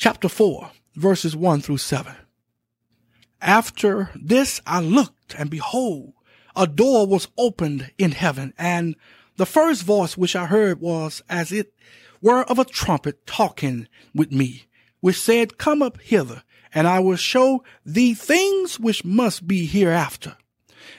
chapter 4, verses 1 through 7. After this I looked, and behold, a door was opened in heaven, and the first voice which I heard was as it were of a trumpet talking with me, which said, Come up hither, and I will show thee things which must be hereafter.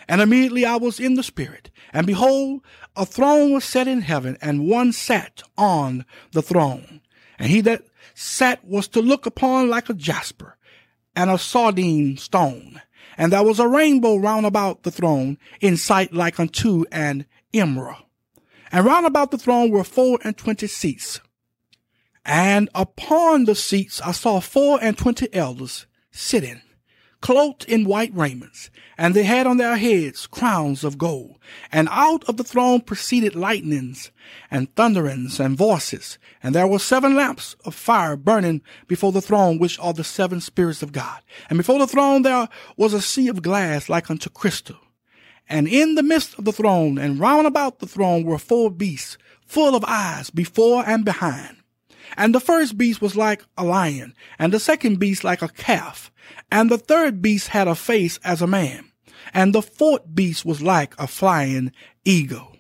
And immediately I was in the Spirit, and behold, a throne was set in heaven, and one sat on the throne. And he that sat was to look upon like a jasper, and a sardine stone. And there was a rainbow round about the throne, in sight like unto an emerald. And round about the throne were four and twenty seats. And upon the seats I saw four and twenty elders sitting, clothed in white raiments, and they had on their heads crowns of gold. And out of the throne proceeded lightnings and thunderings and voices. And there were seven lamps of fire burning before the throne, which are the seven spirits of God. And before the throne there was a sea of glass like unto crystal. And in the midst of the throne and round about the throne were four beasts, full of eyes before and behind. And the first beast was like a lion, and the second beast like a calf, and the third beast had a face as a man, and the fourth beast was like a flying eagle.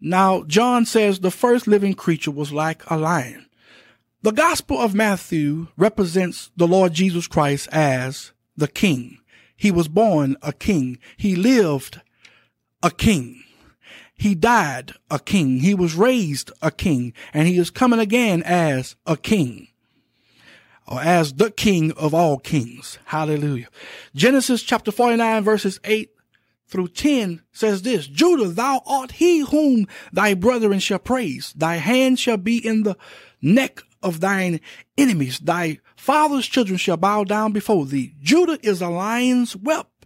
Now, John says the first living creature was like a lion. The Gospel of Matthew represents the Lord Jesus Christ as the King. He was born a king. He lived a king. He died a king. He was raised a king and he is coming again as a king or as the king of all kings. Hallelujah. Genesis chapter 49 verses 8 through 10 says this, Judah, thou art he whom thy brethren shall praise. Thy hand shall be in the neck of thine enemies. Thy father's children shall bow down before thee. Judah is a lion's whelp.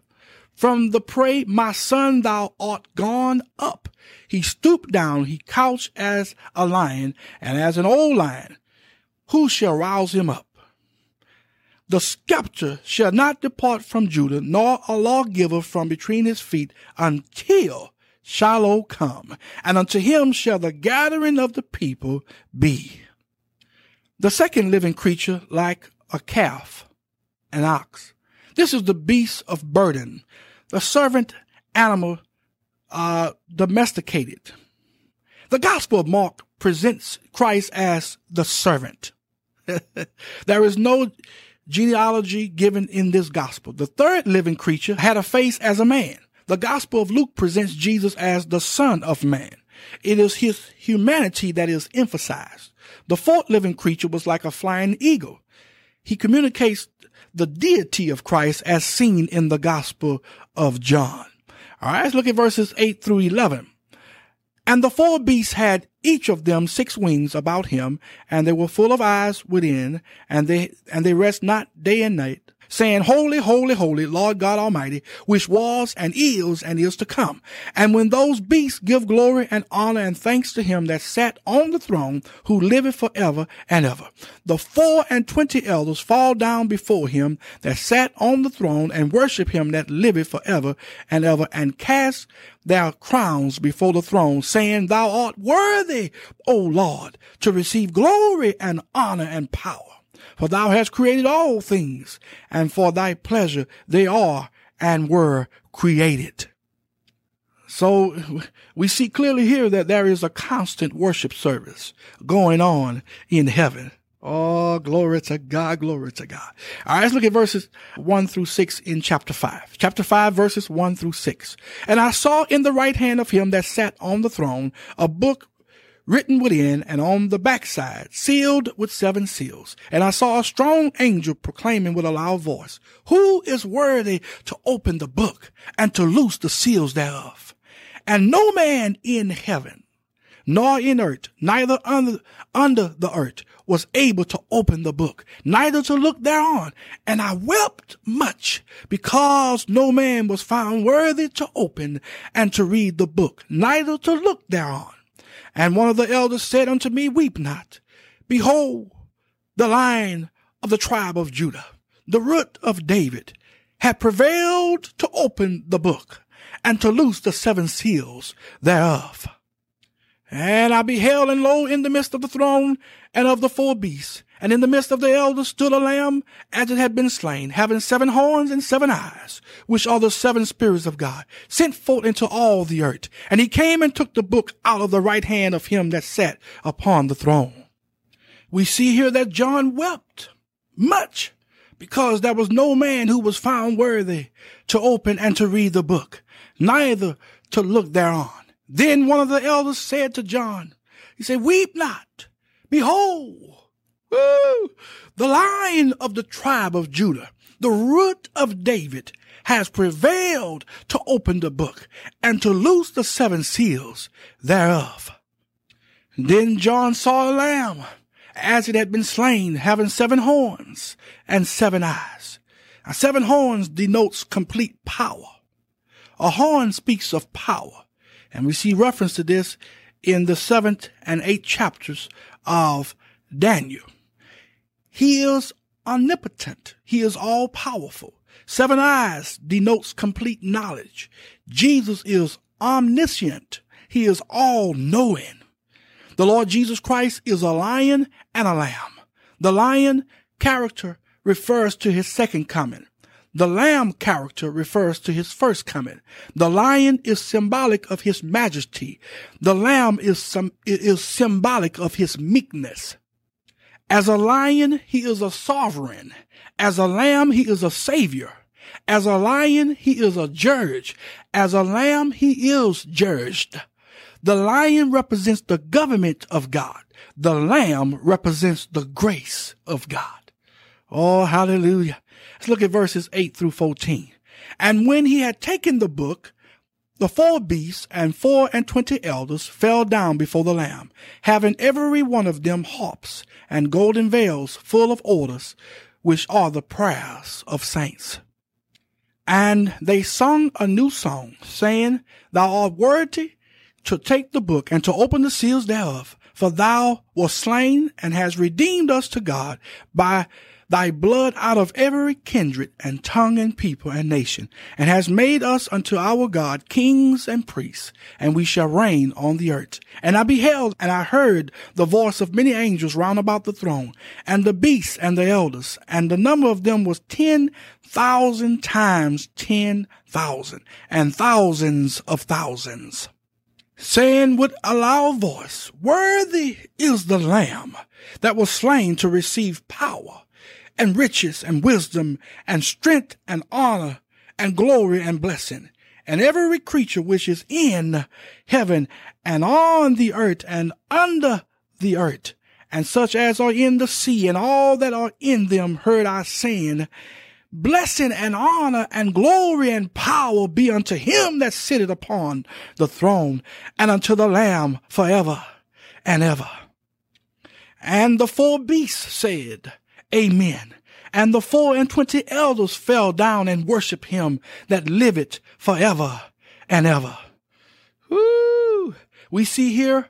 From the prey, my son, thou art gone up. He stooped down, he couched as a lion, and as an old lion. Who shall rouse him up? The scepter shall not depart from Judah, nor a lawgiver from between his feet, until Shiloh come, and unto him shall the gathering of the people be. The second living creature like a calf, an ox. This is the beast of burden, the servant animal uh, domesticated. The Gospel of Mark presents Christ as the servant. there is no genealogy given in this gospel. The third living creature had a face as a man. The Gospel of Luke presents Jesus as the Son of Man. It is his humanity that is emphasized. The fourth living creature was like a flying eagle. He communicates the deity of Christ as seen in the Gospel of John. All right, let's look at verses 8 through 11. And the four beasts had each of them six wings about him, and they were full of eyes within, and they, and they rest not day and night saying, Holy, holy, holy, Lord God Almighty, which was and is and is to come. And when those beasts give glory and honor and thanks to him that sat on the throne, who liveth forever and ever, the four and twenty elders fall down before him that sat on the throne and worship him that liveth forever and ever and cast their crowns before the throne, saying, Thou art worthy, O Lord, to receive glory and honor and power for thou hast created all things, and for thy pleasure they are and were created. So we see clearly here that there is a constant worship service going on in heaven. Oh, glory to God, glory to God. All right, let's look at verses one through six in chapter five. Chapter five, verses one through six. And I saw in the right hand of him that sat on the throne a book written within and on the backside, sealed with seven seals. And I saw a strong angel proclaiming with a loud voice, Who is worthy to open the book and to loose the seals thereof? And no man in heaven, nor in earth, neither under, under the earth, was able to open the book, neither to look thereon. And I wept much because no man was found worthy to open and to read the book, neither to look thereon. And one of the elders said unto me, Weep not. Behold, the lion of the tribe of Judah, the root of David, had prevailed to open the book and to loose the seven seals thereof. And I beheld, and lo, in the midst of the throne and of the four beasts, And in the midst of the elders stood a lamb as it had been slain, having seven horns and seven eyes, which are the seven spirits of God, sent forth into all the earth. And he came and took the book out of the right hand of him that sat upon the throne. We see here that John wept much because there was no man who was found worthy to open and to read the book, neither to look thereon. Then one of the elders said to John, he said, weep not. Behold, woo, the lion of the tribe of Judah, the root of David, has prevailed to open the book and to loose the seven seals thereof. Then John saw a lamb as it had been slain, having seven horns and seven eyes. Now, seven horns denotes complete power. A horn speaks of power, and we see reference to this in the seventh and eighth chapters of Daniel. He is omnipotent. He is all powerful. Seven eyes denotes complete knowledge. Jesus is omniscient. He is all knowing. The Lord Jesus Christ is a lion and a lamb. The lion character refers to his second coming. The lamb character refers to his first coming. The lion is symbolic of his majesty. The lamb is, some, is symbolic of his meekness. As a lion, he is a sovereign. As a lamb, he is a savior. As a lion, he is a judge. As a lamb, he is judged. The lion represents the government of God. The lamb represents the grace of God. Oh, hallelujah. Let's look at verses 8 through 14. And when he had taken the book, the four beasts and four and twenty elders fell down before the Lamb, having every one of them harps and golden veils full of orders, which are the prayers of saints. And they sung a new song, saying, Thou art worthy to take the book and to open the seals thereof, for thou wast slain and hast redeemed us to God by thy blood out of every kindred and tongue and people and nation, and has made us unto our God kings and priests, and we shall reign on the earth. And I beheld and I heard the voice of many angels round about the throne, and the beasts and the elders, and the number of them was ten thousand times ten thousand, and thousands of thousands saying with a loud voice, Worthy is the Lamb that was slain to receive power and riches and wisdom and strength and honor and glory and blessing. And every creature which is in heaven and on the earth and under the earth, and such as are in the sea and all that are in them heard I saying, blessing and honor and glory and power be unto him that sitteth upon the throne and unto the Lamb forever and ever. And the four beasts said, Amen. And the four and twenty elders fell down and worshiped him that liveth forever and ever. Woo! We see here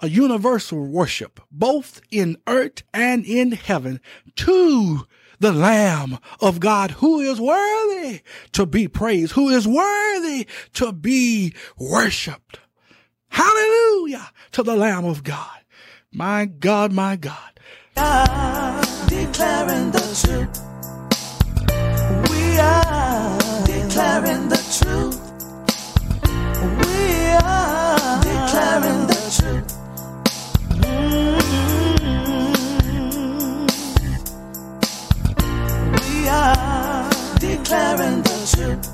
a universal worship, both in earth and in heaven, to the Lamb of God who is worthy to be praised, who is worthy to be worshiped. Hallelujah to the Lamb of God. My God, my God declaring the truth. We are declaring the truth. We are declaring the truth. Mm-hmm. We are declaring the truth.